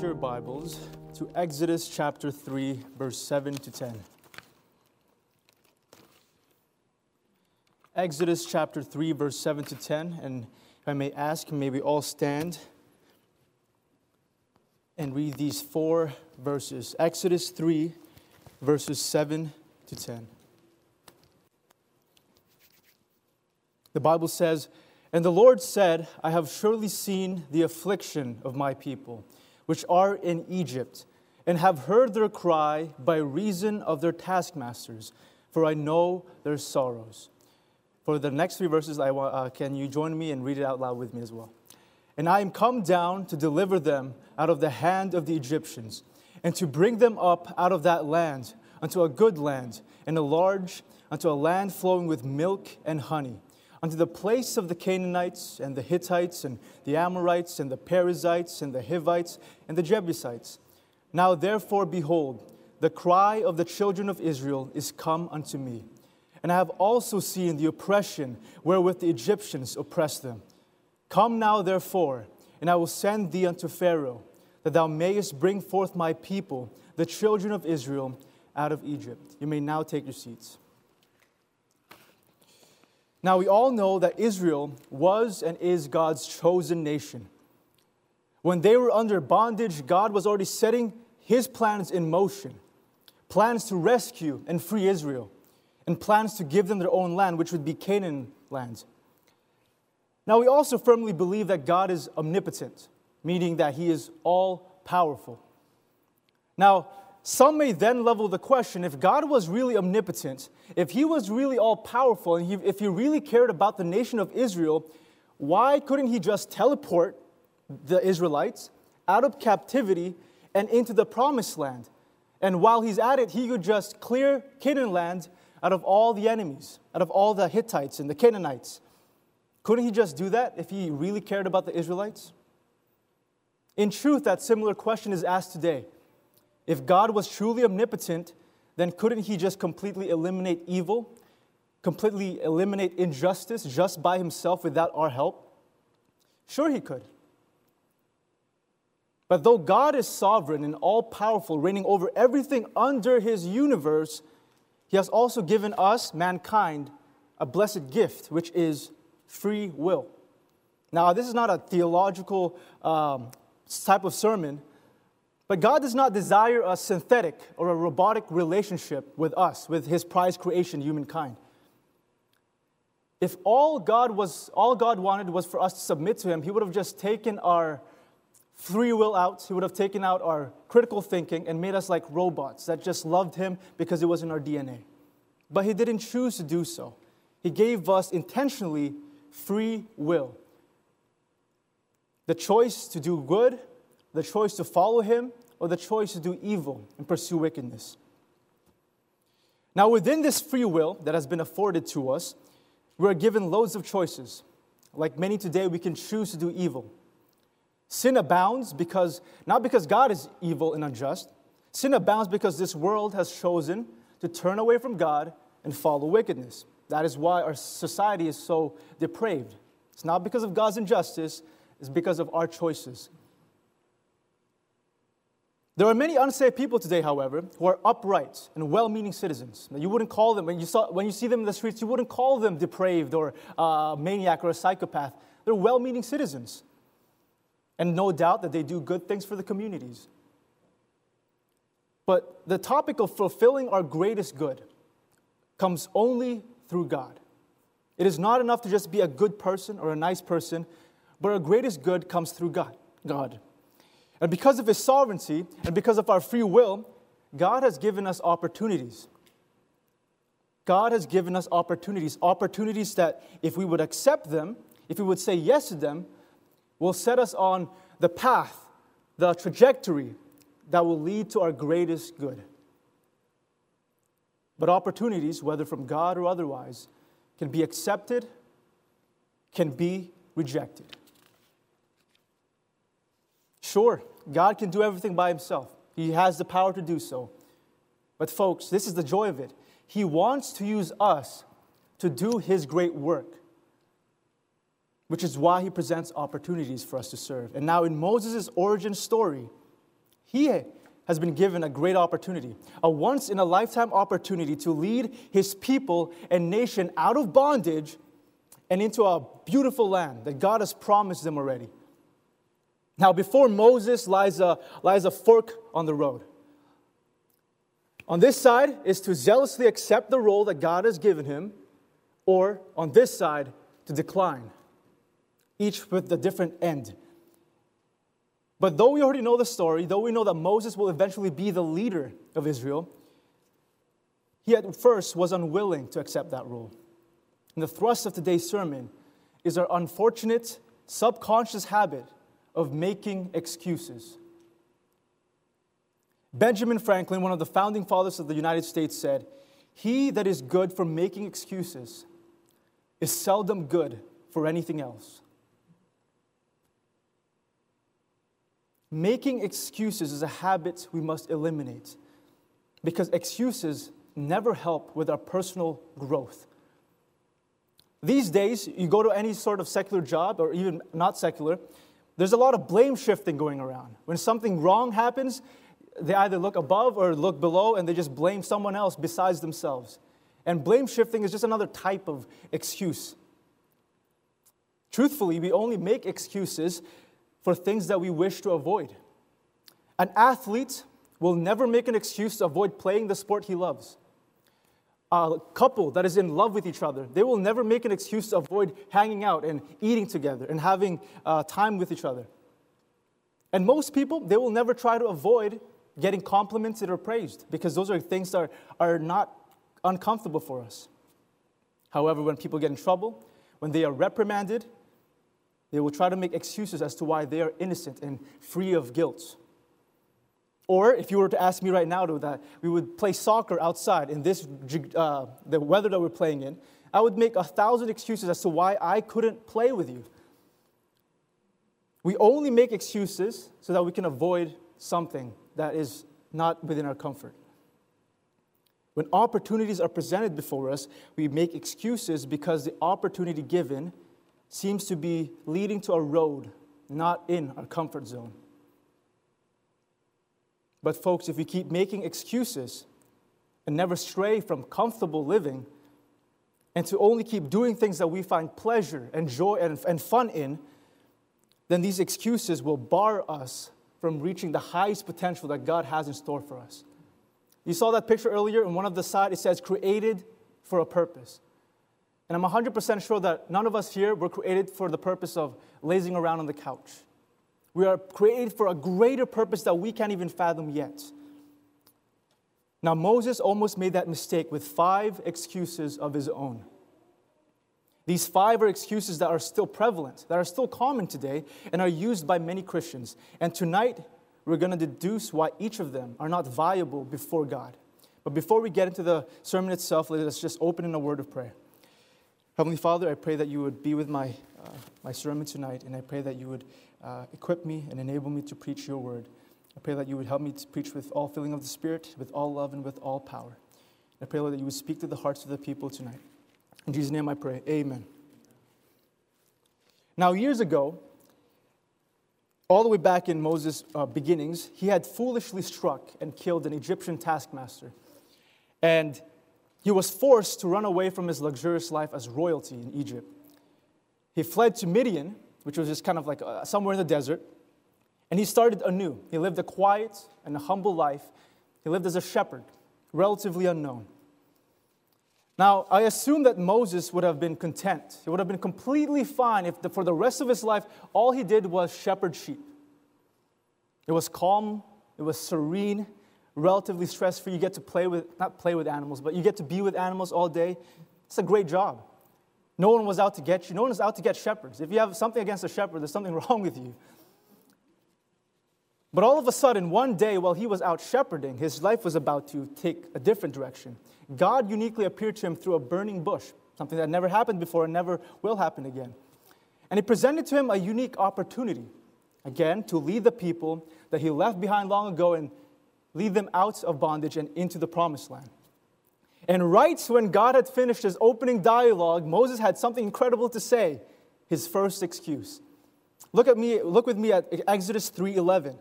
your Bibles to Exodus chapter 3, verse 7 to 10. Exodus chapter 3, verse 7 to 10. And if I may ask, may we all stand and read these four verses Exodus 3, verses 7 to 10. The Bible says, And the Lord said, I have surely seen the affliction of my people, which are in Egypt, and have heard their cry by reason of their taskmasters, for I know their sorrows. For the next three verses, I want, uh, can you join me and read it out loud with me as well? And I am come down to deliver them out of the hand of the Egyptians, and to bring them up out of that land unto a good land, and a large, unto a land flowing with milk and honey unto the place of the Canaanites and the Hittites and the Amorites and the Perizzites and the Hivites and the Jebusites. Now therefore, behold, the cry of the children of Israel is come unto me. And I have also seen the oppression wherewith the Egyptians oppressed them. Come now, therefore, and I will send thee unto Pharaoh, that thou mayest bring forth my people, the children of Israel, out of Egypt. You may now take your seats. Now, we all know that Israel was and is God's chosen nation. When they were under bondage, God was already setting his plans in motion plans to rescue and free Israel, and plans to give them their own land, which would be Canaan land. Now, we also firmly believe that God is omnipotent, meaning that he is all powerful. Now, some may then level the question if God was really omnipotent, if he was really all powerful, and he, if he really cared about the nation of Israel, why couldn't he just teleport the Israelites out of captivity and into the promised land? And while he's at it, he could just clear Canaan land out of all the enemies, out of all the Hittites and the Canaanites. Couldn't he just do that if he really cared about the Israelites? In truth, that similar question is asked today. If God was truly omnipotent, then couldn't he just completely eliminate evil, completely eliminate injustice just by himself without our help? Sure, he could. But though God is sovereign and all powerful, reigning over everything under his universe, he has also given us, mankind, a blessed gift, which is free will. Now, this is not a theological um, type of sermon, but God does not desire a synthetic or a robotic relationship with us, with his prized creation, humankind. If all God was all God wanted was for us to submit to him, he would have just taken our free will out. He would have taken out our critical thinking and made us like robots that just loved him because it was in our DNA. But he didn't choose to do so. He gave us intentionally free will. The choice to do good the choice to follow him or the choice to do evil and pursue wickedness. Now, within this free will that has been afforded to us, we are given loads of choices. Like many today, we can choose to do evil. Sin abounds because, not because God is evil and unjust, sin abounds because this world has chosen to turn away from God and follow wickedness. That is why our society is so depraved. It's not because of God's injustice, it's because of our choices. There are many unsaved people today, however, who are upright and well meaning citizens. Now, you wouldn't call them, when you, saw, when you see them in the streets, you wouldn't call them depraved or uh, maniac or a psychopath. They're well meaning citizens. And no doubt that they do good things for the communities. But the topic of fulfilling our greatest good comes only through God. It is not enough to just be a good person or a nice person, but our greatest good comes through God. God. And because of His sovereignty and because of our free will, God has given us opportunities. God has given us opportunities, opportunities that if we would accept them, if we would say yes to them, will set us on the path, the trajectory that will lead to our greatest good. But opportunities, whether from God or otherwise, can be accepted, can be rejected. Sure, God can do everything by himself, He has the power to do so. But, folks, this is the joy of it. He wants to use us to do His great work, which is why He presents opportunities for us to serve. And now, in Moses' origin story, he has been given a great opportunity, a once in a lifetime opportunity to lead his people and nation out of bondage and into a beautiful land that God has promised them already. Now, before Moses lies a, lies a fork on the road. On this side is to zealously accept the role that God has given him, or on this side, to decline, each with a different end. But though we already know the story, though we know that Moses will eventually be the leader of Israel, he at first was unwilling to accept that role. And the thrust of today's sermon is our unfortunate subconscious habit of making excuses. Benjamin Franklin, one of the founding fathers of the United States, said, He that is good for making excuses is seldom good for anything else. Making excuses is a habit we must eliminate because excuses never help with our personal growth. These days, you go to any sort of secular job or even not secular, there's a lot of blame shifting going around. When something wrong happens, they either look above or look below and they just blame someone else besides themselves. And blame shifting is just another type of excuse. Truthfully, we only make excuses for things that we wish to avoid. An athlete will never make an excuse to avoid playing the sport he loves. A couple that is in love with each other, they will never make an excuse to avoid hanging out and eating together and having uh, time with each other. And most people, they will never try to avoid getting complimented or praised because those are things that are, are not uncomfortable for us. However, when people get in trouble, when they are reprimanded, they will try to make excuses as to why they are innocent and free of guilt. Or if you were to ask me right now to that we would play soccer outside in this uh, the weather that we're playing in, I would make a thousand excuses as to why I couldn't play with you. We only make excuses so that we can avoid something that is not within our comfort. When opportunities are presented before us, we make excuses because the opportunity given seems to be leading to a road not in our comfort zone. But, folks, if we keep making excuses and never stray from comfortable living, and to only keep doing things that we find pleasure and joy and, and fun in, then these excuses will bar us from reaching the highest potential that God has in store for us. You saw that picture earlier, and one of the side it says created for a purpose. And I'm 100% sure that none of us here were created for the purpose of lazing around on the couch. We are created for a greater purpose that we can't even fathom yet. Now, Moses almost made that mistake with five excuses of his own. These five are excuses that are still prevalent, that are still common today, and are used by many Christians. And tonight, we're going to deduce why each of them are not viable before God. But before we get into the sermon itself, let us just open in a word of prayer. Heavenly Father, I pray that you would be with my, my sermon tonight, and I pray that you would uh, equip me and enable me to preach your word. I pray that you would help me to preach with all filling of the Spirit, with all love, and with all power. I pray, Lord, that you would speak to the hearts of the people tonight. In Jesus' name I pray. Amen. Now, years ago, all the way back in Moses' uh, beginnings, he had foolishly struck and killed an Egyptian taskmaster. And he was forced to run away from his luxurious life as royalty in Egypt. He fled to Midian, which was just kind of like uh, somewhere in the desert, and he started anew. He lived a quiet and a humble life. He lived as a shepherd, relatively unknown. Now, I assume that Moses would have been content. He would have been completely fine if the, for the rest of his life, all he did was shepherd sheep. It was calm, it was serene, relatively stress free. You get to play with, not play with animals, but you get to be with animals all day. It's a great job. No one was out to get you. No one was out to get shepherds. If you have something against a shepherd, there's something wrong with you. But all of a sudden, one day while he was out shepherding, his life was about to take a different direction. God uniquely appeared to him through a burning bush, something that never happened before and never will happen again. And he presented to him a unique opportunity, again, to lead the people that he left behind long ago and lead them out of bondage and into the promised land. And right when God had finished his opening dialogue, Moses had something incredible to say, his first excuse. Look at me, look with me at Exodus 3:11.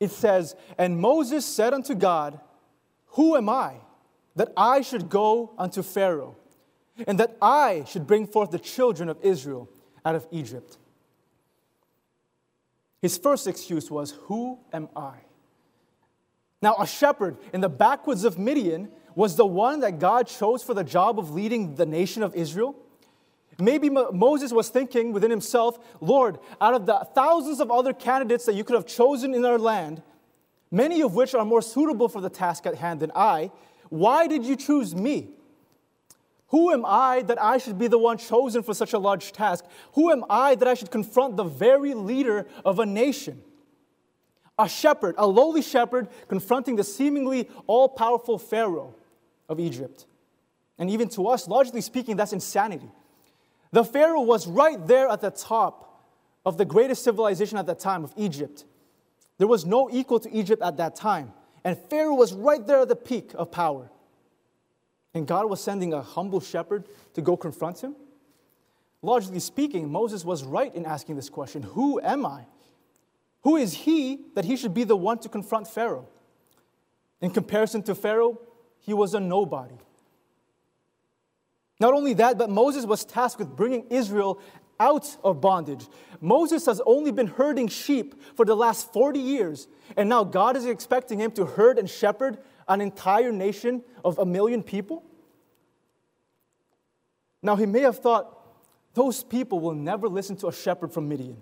it says, And Moses said unto God, Who am I that I should go unto Pharaoh, and that I should bring forth the children of Israel out of Egypt? His first excuse was, Who am I? Now, a shepherd in the backwoods of Midian was the one that God chose for the job of leading the nation of Israel. Maybe Moses was thinking within himself, Lord, out of the thousands of other candidates that you could have chosen in our land, many of which are more suitable for the task at hand than I, why did you choose me? Who am I that I should be the one chosen for such a large task? Who am I that I should confront the very leader of a nation? A shepherd, a lowly shepherd, confronting the seemingly all powerful Pharaoh of Egypt. And even to us, largely speaking, that's insanity. The Pharaoh was right there at the top of the greatest civilization at that time of Egypt. There was no equal to Egypt at that time. And Pharaoh was right there at the peak of power. And God was sending a humble shepherd to go confront him. Largely speaking, Moses was right in asking this question Who am I? Who is he that he should be the one to confront Pharaoh? In comparison to Pharaoh, he was a nobody. Not only that, but Moses was tasked with bringing Israel out of bondage. Moses has only been herding sheep for the last 40 years, and now God is expecting him to herd and shepherd an entire nation of a million people? Now, he may have thought, those people will never listen to a shepherd from Midian.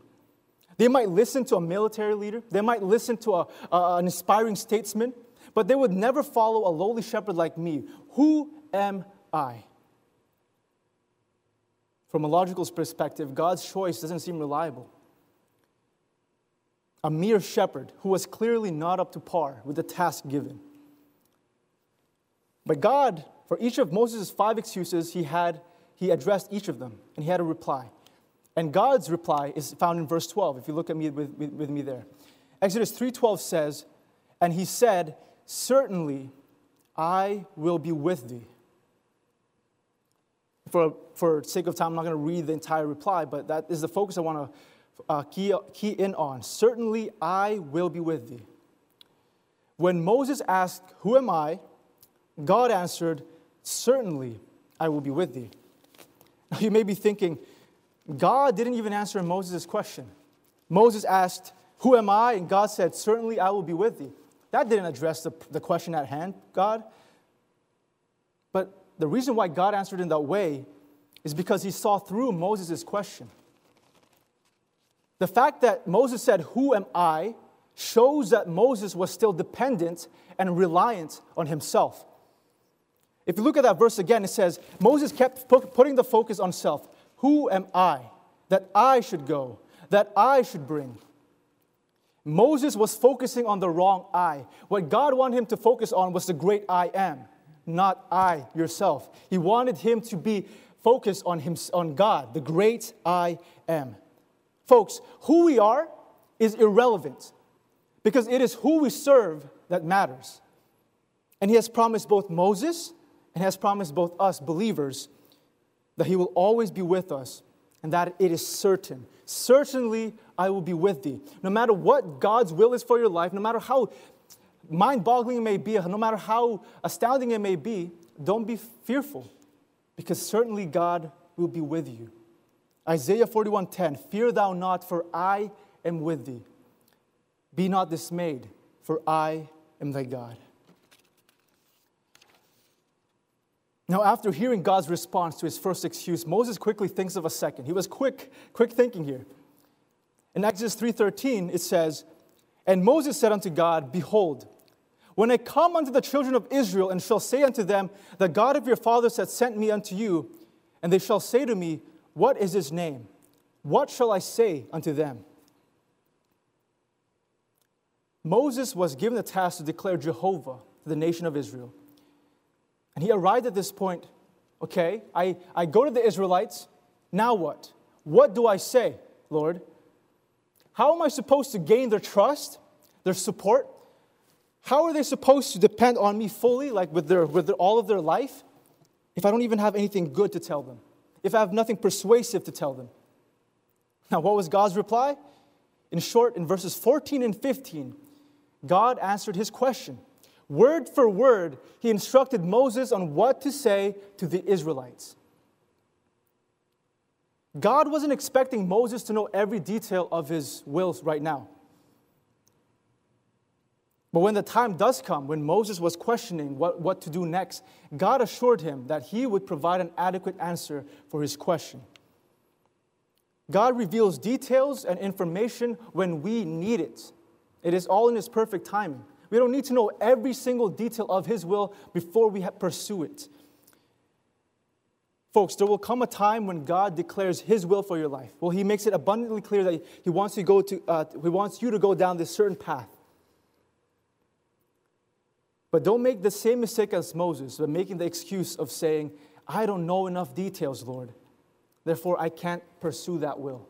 They might listen to a military leader, they might listen to a, an inspiring statesman, but they would never follow a lowly shepherd like me. Who am I? From a logical perspective, God's choice doesn't seem reliable. A mere shepherd who was clearly not up to par with the task given. But God, for each of Moses' five excuses, he had he addressed each of them and he had a reply. And God's reply is found in verse 12, if you look at me with, with, with me there. Exodus 3:12 says, And he said, Certainly I will be with thee for, for sake of time, I'm not going to read the entire reply, but that is the focus I want to uh, key, key in on. Certainly, I will be with thee. When Moses asked, Who am I? God answered, Certainly, I will be with thee. Now, you may be thinking, God didn't even answer Moses' question. Moses asked, Who am I? And God said, Certainly, I will be with thee. That didn't address the, the question at hand, God. But the reason why God answered in that way is because he saw through Moses' question. The fact that Moses said, Who am I? shows that Moses was still dependent and reliant on himself. If you look at that verse again, it says, Moses kept putting the focus on self. Who am I that I should go, that I should bring? Moses was focusing on the wrong I. What God wanted him to focus on was the great I am not I, yourself. He wanted him to be focused on, him, on God, the great I am. Folks, who we are is irrelevant because it is who we serve that matters. And he has promised both Moses and has promised both us believers that he will always be with us and that it is certain. Certainly, I will be with thee. No matter what God's will is for your life, no matter how mind boggling it may be, no matter how astounding it may be, don't be fearful because certainly God will be with you. Isaiah 41:10 Fear thou not for I am with thee. Be not dismayed for I am thy God. Now after hearing God's response to his first excuse, Moses quickly thinks of a second. He was quick quick thinking here. In Exodus 3:13 it says, "And Moses said unto God, behold, when I come unto the children of Israel and shall say unto them, The God of your fathers hath sent me unto you, and they shall say to me, What is his name? What shall I say unto them? Moses was given the task to declare Jehovah to the nation of Israel. And he arrived at this point okay, I, I go to the Israelites, now what? What do I say, Lord? How am I supposed to gain their trust, their support? How are they supposed to depend on me fully, like with, their, with their, all of their life, if I don't even have anything good to tell them? If I have nothing persuasive to tell them? Now, what was God's reply? In short, in verses 14 and 15, God answered his question. Word for word, he instructed Moses on what to say to the Israelites. God wasn't expecting Moses to know every detail of his wills right now. But when the time does come, when Moses was questioning what, what to do next, God assured him that he would provide an adequate answer for his question. God reveals details and information when we need it. It is all in his perfect timing. We don't need to know every single detail of his will before we pursue it. Folks, there will come a time when God declares His will for your life. Well, He makes it abundantly clear that He wants, you to go to, uh, he wants you to go down this certain path. But don't make the same mistake as Moses, by making the excuse of saying, I don't know enough details, Lord. Therefore, I can't pursue that will.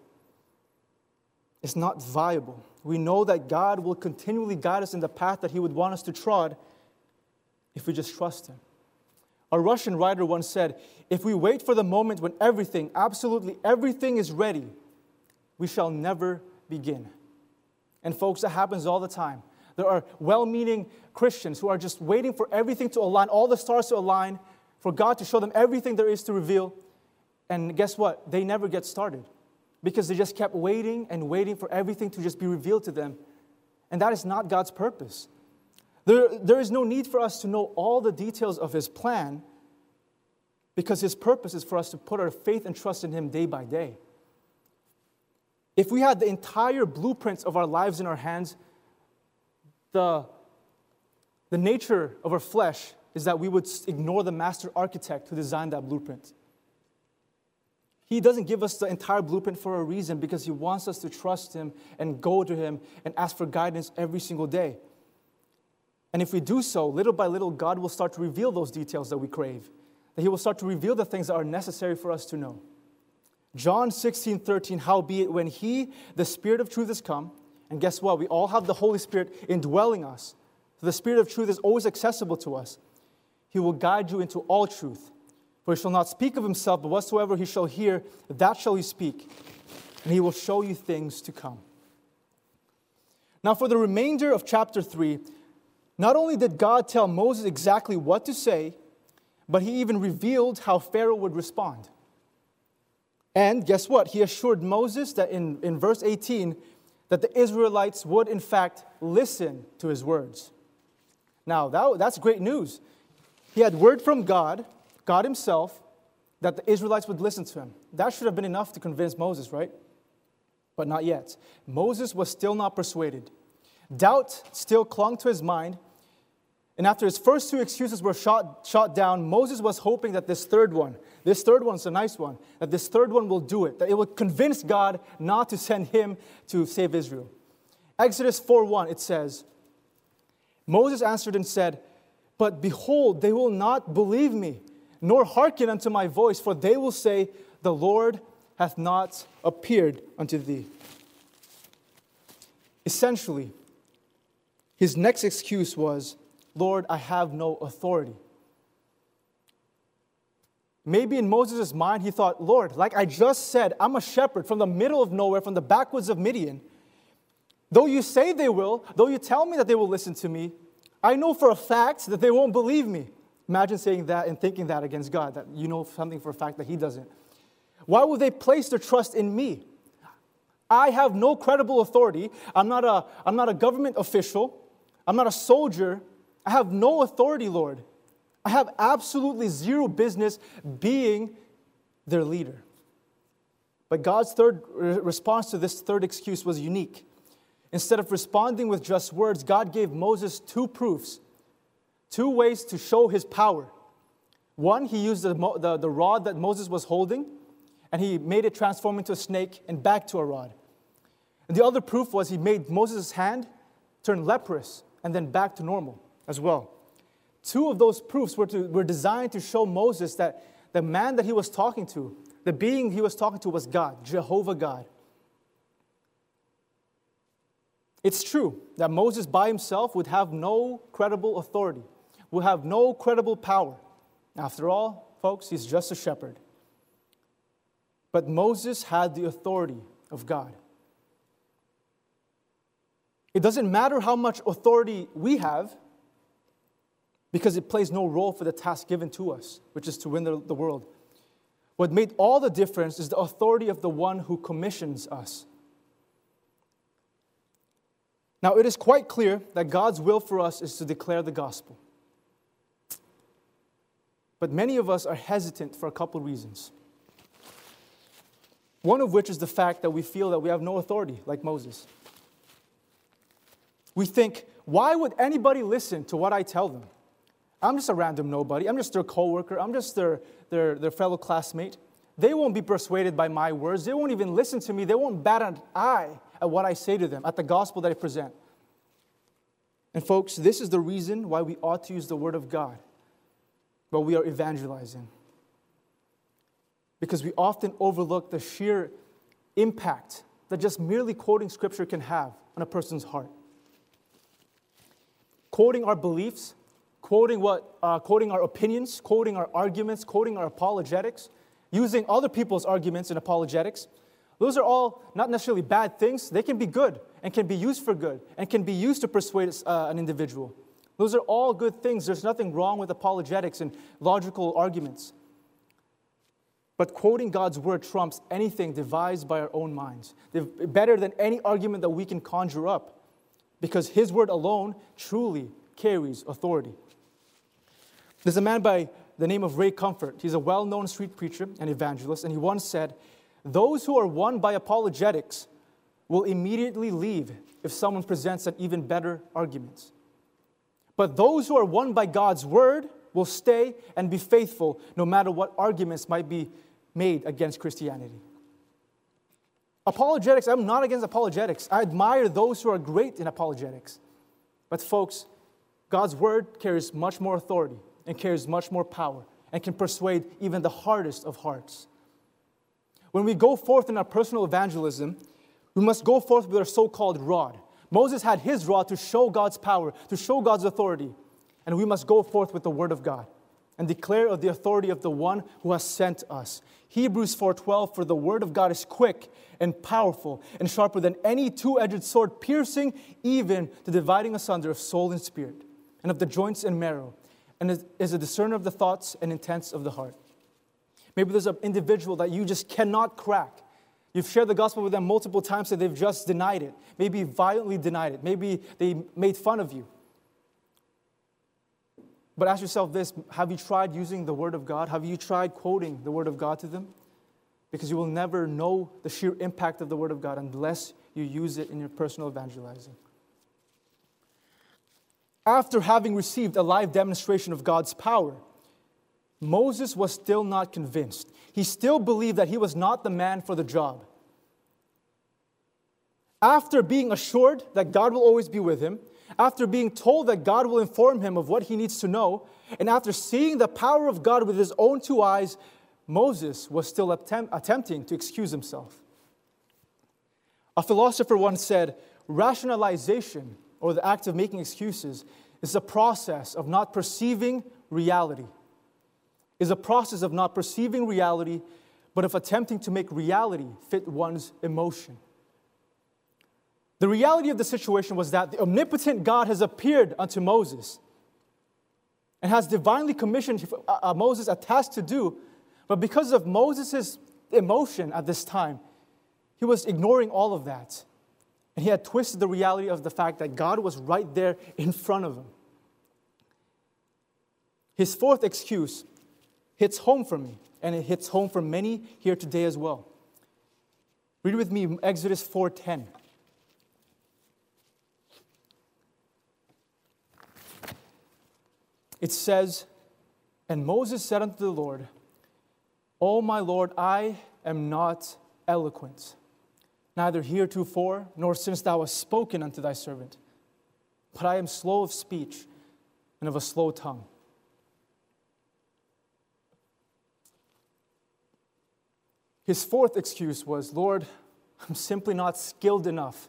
It's not viable. We know that God will continually guide us in the path that He would want us to trod if we just trust Him. A Russian writer once said, If we wait for the moment when everything, absolutely everything is ready, we shall never begin. And folks, that happens all the time. There are well meaning Christians who are just waiting for everything to align, all the stars to align, for God to show them everything there is to reveal. And guess what? They never get started because they just kept waiting and waiting for everything to just be revealed to them. And that is not God's purpose. There, there is no need for us to know all the details of His plan because His purpose is for us to put our faith and trust in Him day by day. If we had the entire blueprints of our lives in our hands, the, the nature of our flesh is that we would ignore the master architect who designed that blueprint. He doesn't give us the entire blueprint for a reason because He wants us to trust Him and go to Him and ask for guidance every single day. And if we do so, little by little, God will start to reveal those details that we crave, that He will start to reveal the things that are necessary for us to know. John 16, 13, howbeit when He, the Spirit of truth, has come, and guess what? We all have the Holy Spirit indwelling us. So the Spirit of truth is always accessible to us. He will guide you into all truth. For he shall not speak of himself, but whatsoever he shall hear, that shall he speak. And he will show you things to come. Now, for the remainder of chapter 3, not only did God tell Moses exactly what to say, but he even revealed how Pharaoh would respond. And guess what? He assured Moses that in, in verse 18, that the Israelites would, in fact, listen to his words. Now, that, that's great news. He had word from God, God Himself, that the Israelites would listen to him. That should have been enough to convince Moses, right? But not yet. Moses was still not persuaded. Doubt still clung to his mind. And after his first two excuses were shot, shot down, Moses was hoping that this third one, this third one's a nice one, that this third one will do it, that it will convince God not to send him to save Israel. Exodus 4:1 it says, Moses answered and said, But behold, they will not believe me, nor hearken unto my voice, for they will say, The Lord hath not appeared unto thee. Essentially, his next excuse was, Lord, I have no authority. Maybe in Moses' mind, he thought, Lord, like I just said, I'm a shepherd from the middle of nowhere, from the backwoods of Midian. Though you say they will, though you tell me that they will listen to me, I know for a fact that they won't believe me. Imagine saying that and thinking that against God, that you know something for a fact that He doesn't. Why would they place their trust in me? I have no credible authority. I'm not a, I'm not a government official. I'm not a soldier. I have no authority, Lord. I have absolutely zero business being their leader. But God's third response to this third excuse was unique. Instead of responding with just words, God gave Moses two proofs, two ways to show his power. One, he used the, the, the rod that Moses was holding, and he made it transform into a snake and back to a rod. And the other proof was he made Moses' hand turn leprous and then back to normal as well. Two of those proofs were, to, were designed to show Moses that the man that he was talking to, the being he was talking to, was God, Jehovah God. It's true that Moses by himself would have no credible authority, would have no credible power. After all, folks, he's just a shepherd. But Moses had the authority of God. It doesn't matter how much authority we have because it plays no role for the task given to us, which is to win the, the world. What made all the difference is the authority of the one who commissions us. Now, it is quite clear that God's will for us is to declare the gospel. But many of us are hesitant for a couple of reasons. One of which is the fact that we feel that we have no authority, like Moses. We think, why would anybody listen to what I tell them? I'm just a random nobody. I'm just their coworker. I'm just their, their, their fellow classmate. They won't be persuaded by my words. They won't even listen to me. They won't bat an eye at what I say to them, at the gospel that I present. And, folks, this is the reason why we ought to use the word of God but we are evangelizing. Because we often overlook the sheer impact that just merely quoting scripture can have on a person's heart. Quoting our beliefs, quoting, what, uh, quoting our opinions, quoting our arguments, quoting our apologetics, using other people's arguments and apologetics, those are all not necessarily bad things. They can be good and can be used for good and can be used to persuade uh, an individual. Those are all good things. There's nothing wrong with apologetics and logical arguments. But quoting God's word trumps anything devised by our own minds. Better than any argument that we can conjure up because His word alone truly carries authority. There's a man by the name of Ray Comfort. He's a well known street preacher and evangelist, and he once said, Those who are won by apologetics will immediately leave if someone presents an even better argument. But those who are won by God's word will stay and be faithful no matter what arguments might be made against Christianity. Apologetics, I'm not against apologetics. I admire those who are great in apologetics. But, folks, God's word carries much more authority and carries much more power and can persuade even the hardest of hearts. When we go forth in our personal evangelism, we must go forth with our so called rod. Moses had his rod to show God's power, to show God's authority. And we must go forth with the word of God and declare of the authority of the one who has sent us. Hebrews 4:12 for the word of God is quick and powerful and sharper than any two-edged sword piercing even to dividing asunder of soul and spirit and of the joints and marrow and is a discerner of the thoughts and intents of the heart. Maybe there's an individual that you just cannot crack You've shared the gospel with them multiple times and they've just denied it, maybe violently denied it, maybe they made fun of you. But ask yourself this have you tried using the Word of God? Have you tried quoting the Word of God to them? Because you will never know the sheer impact of the Word of God unless you use it in your personal evangelizing. After having received a live demonstration of God's power, Moses was still not convinced. He still believed that he was not the man for the job. After being assured that God will always be with him, after being told that God will inform him of what he needs to know, and after seeing the power of God with his own two eyes, Moses was still attempt, attempting to excuse himself. A philosopher once said, Rationalization, or the act of making excuses, is a process of not perceiving reality is a process of not perceiving reality, but of attempting to make reality fit one's emotion. The reality of the situation was that the omnipotent God has appeared unto Moses and has divinely commissioned uh, uh, Moses a task to do, but because of Moses' emotion at this time, he was ignoring all of that. And he had twisted the reality of the fact that God was right there in front of him. His fourth excuse hits home for me, and it hits home for many here today as well. Read with me Exodus 4:10. It says, And Moses said unto the Lord, O my Lord, I am not eloquent, neither heretofore, nor since thou hast spoken unto thy servant, but I am slow of speech and of a slow tongue. His fourth excuse was, Lord, I'm simply not skilled enough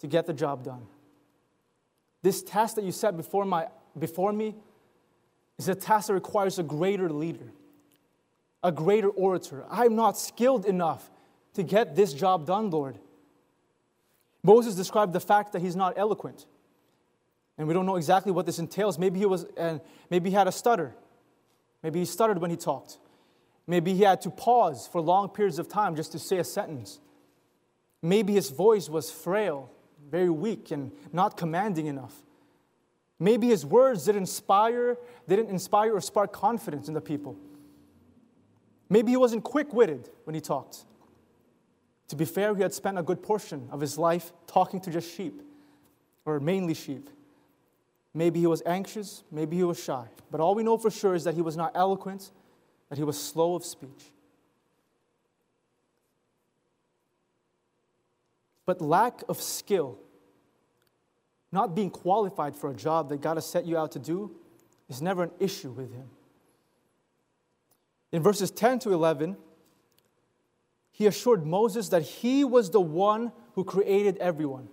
to get the job done. This task that you set before, my, before me is a task that requires a greater leader, a greater orator. I'm not skilled enough to get this job done, Lord. Moses described the fact that he's not eloquent. And we don't know exactly what this entails. Maybe he was and maybe he had a stutter. Maybe he stuttered when he talked. Maybe he had to pause for long periods of time just to say a sentence. Maybe his voice was frail, very weak, and not commanding enough. Maybe his words didn't inspire, didn't inspire or spark confidence in the people. Maybe he wasn't quick witted when he talked. To be fair, he had spent a good portion of his life talking to just sheep, or mainly sheep. Maybe he was anxious, maybe he was shy. But all we know for sure is that he was not eloquent, that he was slow of speech. But lack of skill, not being qualified for a job that God has set you out to do, is never an issue with him. In verses 10 to 11, he assured Moses that he was the one who created everyone.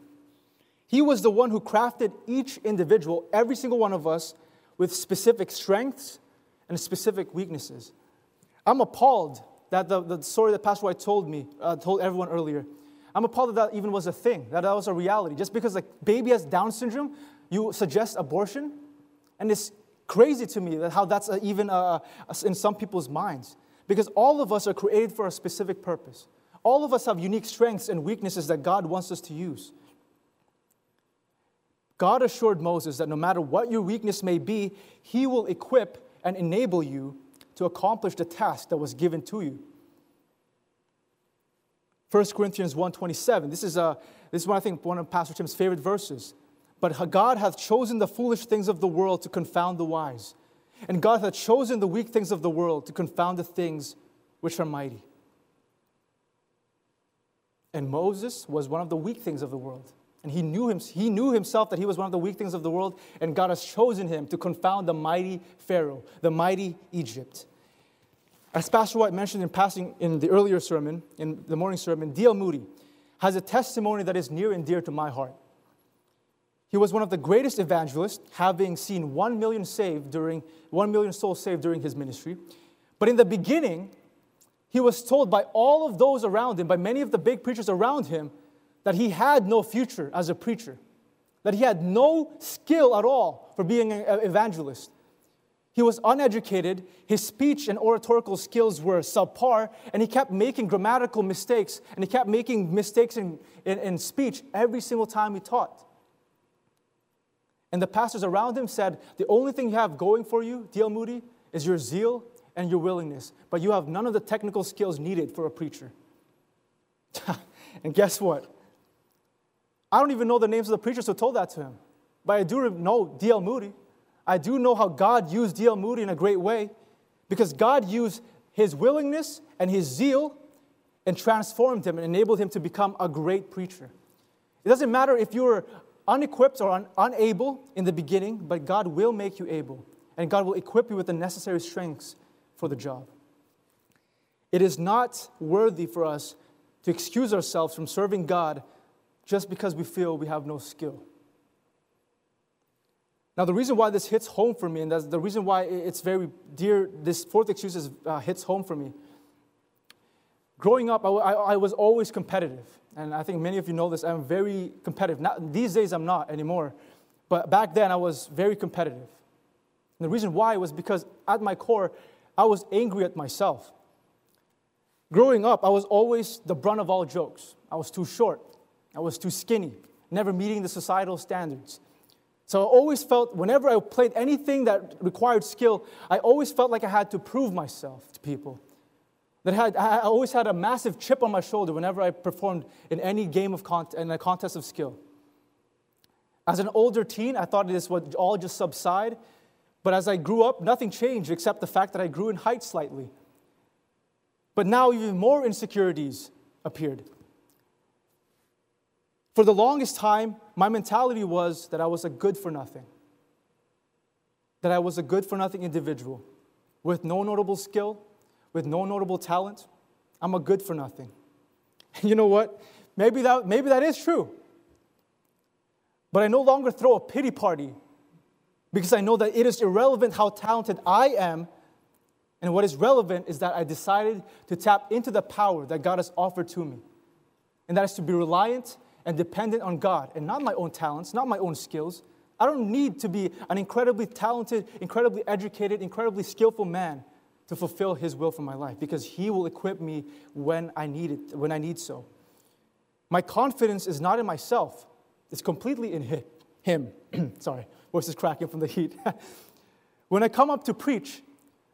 He was the one who crafted each individual, every single one of us, with specific strengths and specific weaknesses. I'm appalled that the, the story that Pastor White told me, uh, told everyone earlier, I'm appalled that that even was a thing, that that was a reality. Just because a baby has Down syndrome, you suggest abortion? And it's crazy to me that how that's even a, in some people's minds. Because all of us are created for a specific purpose. All of us have unique strengths and weaknesses that God wants us to use. God assured Moses that no matter what your weakness may be, he will equip and enable you to accomplish the task that was given to you. 1 Corinthians 1:27. This is a this is one I think one of Pastor Tim's favorite verses. But God hath chosen the foolish things of the world to confound the wise. And God hath chosen the weak things of the world to confound the things which are mighty. And Moses was one of the weak things of the world. And he knew, him, he knew himself that he was one of the weak things of the world, and God has chosen him to confound the mighty Pharaoh, the mighty Egypt. As Pastor White mentioned in passing in the earlier sermon, in the morning sermon, D.L. Moody has a testimony that is near and dear to my heart. He was one of the greatest evangelists, having seen one million saved during one million souls saved during his ministry. But in the beginning, he was told by all of those around him, by many of the big preachers around him, that he had no future as a preacher, that he had no skill at all for being an evangelist. He was uneducated, his speech and oratorical skills were subpar, and he kept making grammatical mistakes, and he kept making mistakes in, in, in speech every single time he taught. And the pastors around him said, The only thing you have going for you, D.L. Moody, is your zeal and your willingness, but you have none of the technical skills needed for a preacher. and guess what? I don't even know the names of the preachers who told that to him, but I do know D.L. Moody. I do know how God used D.L. Moody in a great way because God used his willingness and his zeal and transformed him and enabled him to become a great preacher. It doesn't matter if you're unequipped or un- unable in the beginning, but God will make you able and God will equip you with the necessary strengths for the job. It is not worthy for us to excuse ourselves from serving God just because we feel we have no skill. Now, the reason why this hits home for me, and that's the reason why it's very dear, this fourth excuse is, uh, hits home for me. Growing up, I, was always competitive. And I think many of you know this. I'm very competitive. Not, these days, I'm not anymore. But back then, I was very competitive. And the reason why was because at my core, I was angry at myself. Growing up, I was always the brunt of all jokes. I was too short. I was too skinny, never meeting the societal standards. So I always felt, whenever I played anything that required skill, I always felt like I had to prove myself to people. That had, I always had a massive chip on my shoulder whenever I performed in any game of con- in a contest of skill. As an older teen, I thought this would all just subside. But as I grew up, nothing changed except the fact that I grew in height slightly. But now even more insecurities appeared. For the longest time, my mentality was that I was a good for nothing. That I was a good for nothing individual with no notable skill, with no notable talent. I'm a good for nothing. And you know what? Maybe that, maybe that is true. But I no longer throw a pity party because I know that it is irrelevant how talented I am. And what is relevant is that I decided to tap into the power that God has offered to me. And that is to be reliant and dependent on God and not my own talents, not my own skills. I don't need to be an incredibly talented, incredibly educated, incredibly skillful man to fulfill his will for my life because he will equip me when I need it, when I need so. My confidence is not in myself. It's completely in him. Sorry, voice is cracking from the heat. when I come up to preach,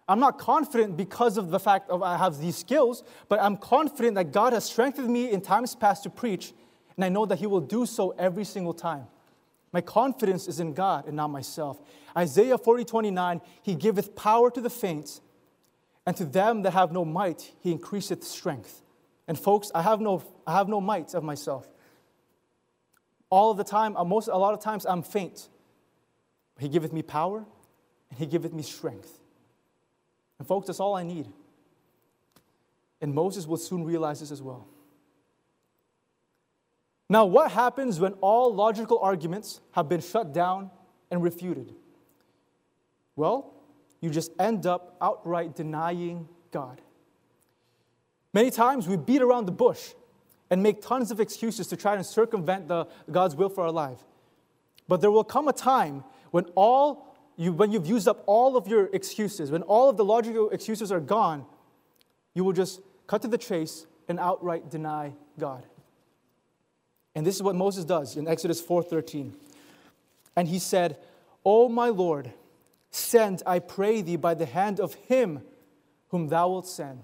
I'm not confident because of the fact of I have these skills, but I'm confident that God has strengthened me in times past to preach, and I know that He will do so every single time. My confidence is in God and not myself. Isaiah 40, 29, He giveth power to the faint, and to them that have no might, He increaseth strength. And folks, I have no, I have no might of myself. All of the time, uh, most, a lot of times, I'm faint. He giveth me power, and He giveth me strength. And folks, that's all I need. And Moses will soon realize this as well. Now, what happens when all logical arguments have been shut down and refuted? Well, you just end up outright denying God. Many times we beat around the bush and make tons of excuses to try and circumvent the, God's will for our life. But there will come a time when all you, when you've used up all of your excuses, when all of the logical excuses are gone, you will just cut to the chase and outright deny God. And this is what Moses does in Exodus 4:13. And he said, "O my Lord, send, I pray thee, by the hand of him whom thou wilt send."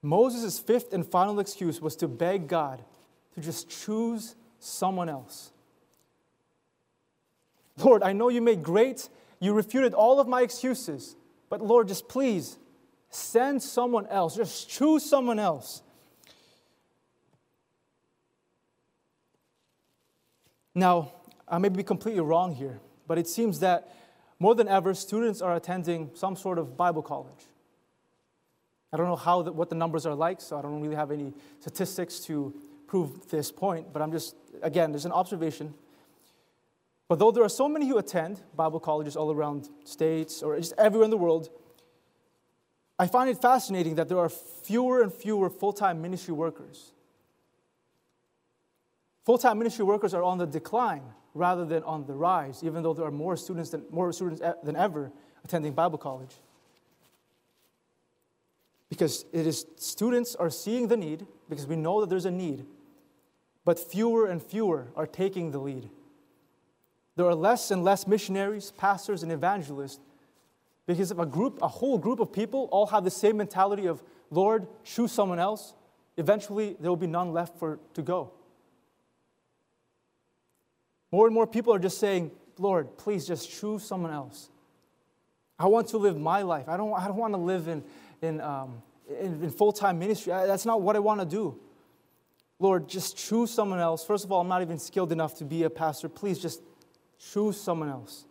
Moses' fifth and final excuse was to beg God to just choose someone else. Lord, I know you made great, you refuted all of my excuses, but Lord, just please send someone else, just choose someone else. Now, I may be completely wrong here, but it seems that more than ever, students are attending some sort of Bible college. I don't know how the, what the numbers are like, so I don't really have any statistics to prove this point, but I'm just, again, there's an observation. But though there are so many who attend Bible colleges all around states or just everywhere in the world, I find it fascinating that there are fewer and fewer full time ministry workers. Full time ministry workers are on the decline rather than on the rise, even though there are more students than, more students than ever attending Bible college. Because it is students are seeing the need, because we know that there's a need, but fewer and fewer are taking the lead. There are less and less missionaries, pastors, and evangelists because if a group, a whole group of people all have the same mentality of, Lord, choose someone else, eventually there will be none left for to go. More and more people are just saying, Lord, please just choose someone else. I want to live my life. I don't, I don't want to live in, in, um, in, in full time ministry. I, that's not what I want to do. Lord, just choose someone else. First of all, I'm not even skilled enough to be a pastor. Please just choose someone else.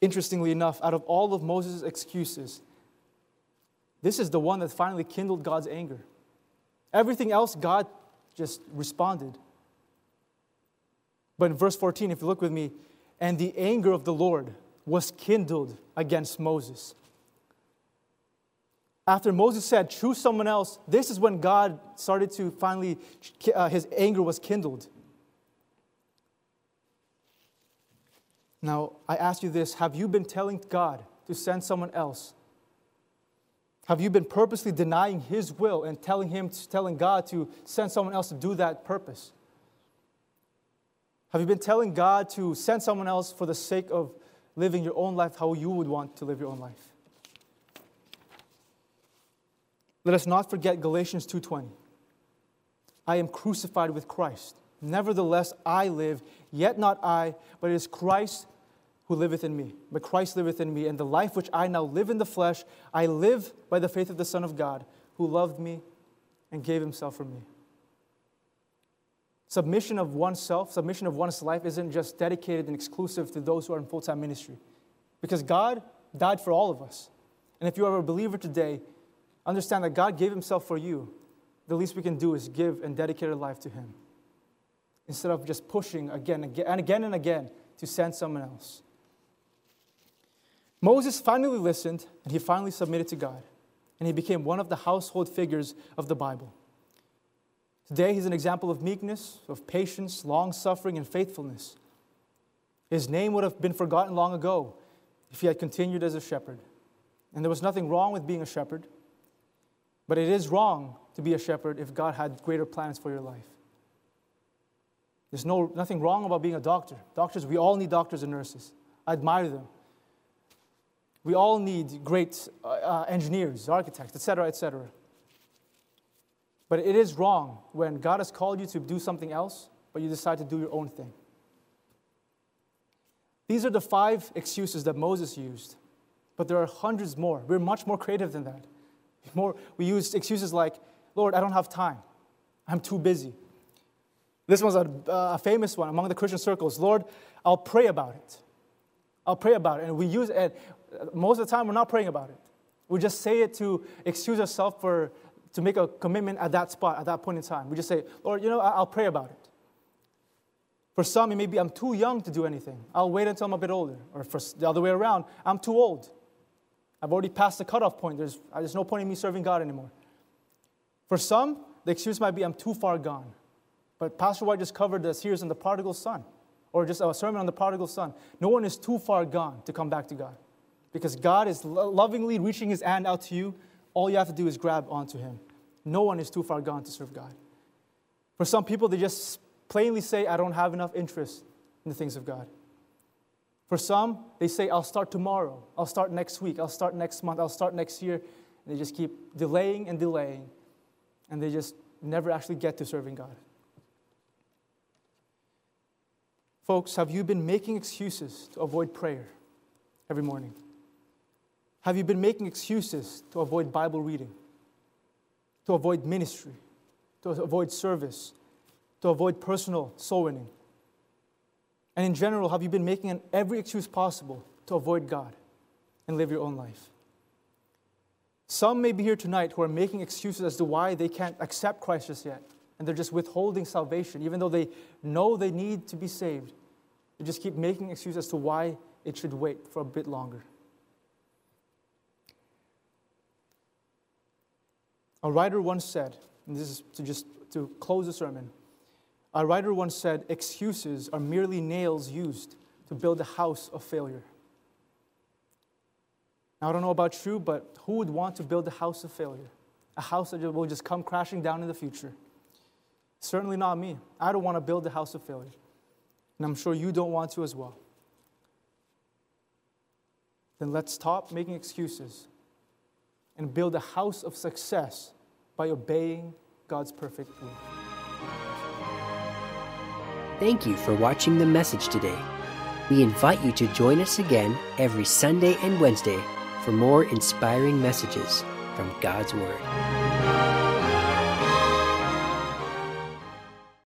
Interestingly enough, out of all of Moses' excuses, this is the one that finally kindled God's anger. Everything else, God just responded. But in verse 14, if you look with me, and the anger of the Lord was kindled against Moses. After Moses said, choose someone else, this is when God started to finally, uh, his anger was kindled. Now, I ask you this have you been telling God to send someone else have you been purposely denying His will and telling Him, telling God to send someone else to do that purpose? Have you been telling God to send someone else for the sake of living your own life how you would want to live your own life? Let us not forget Galatians 2:20. I am crucified with Christ. Nevertheless I live, yet not I, but it is Christ who liveth in me, but Christ liveth in me, and the life which I now live in the flesh, I live by the faith of the Son of God, who loved me and gave himself for me. Submission of oneself, submission of one's life isn't just dedicated and exclusive to those who are in full time ministry, because God died for all of us. And if you are a believer today, understand that God gave himself for you. The least we can do is give and dedicate our life to him instead of just pushing again, again and again and again to send someone else. Moses finally listened and he finally submitted to God. and he became one of the household figures of the Bible. Today, he's an example of meekness, of patience, long suffering, and faithfulness. His name would have been forgotten long ago if he had continued as a shepherd. And there was nothing wrong with being a shepherd, but it is wrong to be a shepherd if God had greater plans for your life. There's no, nothing wrong about being a doctor. Doctors, we all need doctors and nurses. I admire them. We all need great uh, uh, engineers, architects, etc., etc. But it is wrong when God has called you to do something else, but you decide to do your own thing. These are the five excuses that Moses used, but there are hundreds more. We're much more creative than that. More, we use excuses like, Lord, I don't have time. I'm too busy. This one's a, a famous one among the Christian circles. Lord, I'll pray about it. I'll pray about it. And we use it, most of the time, we're not praying about it. We just say it to excuse ourselves for, to make a commitment at that spot, at that point in time. We just say, Lord, you know, I'll pray about it. For some, it may be, I'm too young to do anything. I'll wait until I'm a bit older. Or for the other way around, I'm too old. I've already passed the cutoff point. There's, there's no point in me serving God anymore. For some, the excuse might be, I'm too far gone. But Pastor White just covered the series on the prodigal son, or just a sermon on the prodigal son. No one is too far gone to come back to God. Because God is lovingly reaching his hand out to you. All you have to do is grab onto him. No one is too far gone to serve God. For some people, they just plainly say, I don't have enough interest in the things of God. For some, they say, I'll start tomorrow, I'll start next week, I'll start next month, I'll start next year. And they just keep delaying and delaying, and they just never actually get to serving God. Folks, have you been making excuses to avoid prayer every morning? Have you been making excuses to avoid Bible reading, to avoid ministry, to avoid service, to avoid personal soul winning? And in general, have you been making every excuse possible to avoid God and live your own life? Some may be here tonight who are making excuses as to why they can't accept Christ just yet and they're just withholding salvation, even though they know they need to be saved. They just keep making excuses as to why it should wait for a bit longer. A writer once said, and this is to just to close the sermon. A writer once said, excuses are merely nails used to build a house of failure. Now, I don't know about you, but who would want to build a house of failure? A house that will just come crashing down in the future? Certainly not me. I don't want to build a house of failure. And I'm sure you don't want to as well. Then let's stop making excuses and build a house of success by obeying God's perfect will. Thank you for watching the message today. We invite you to join us again every Sunday and Wednesday for more inspiring messages from God's Word.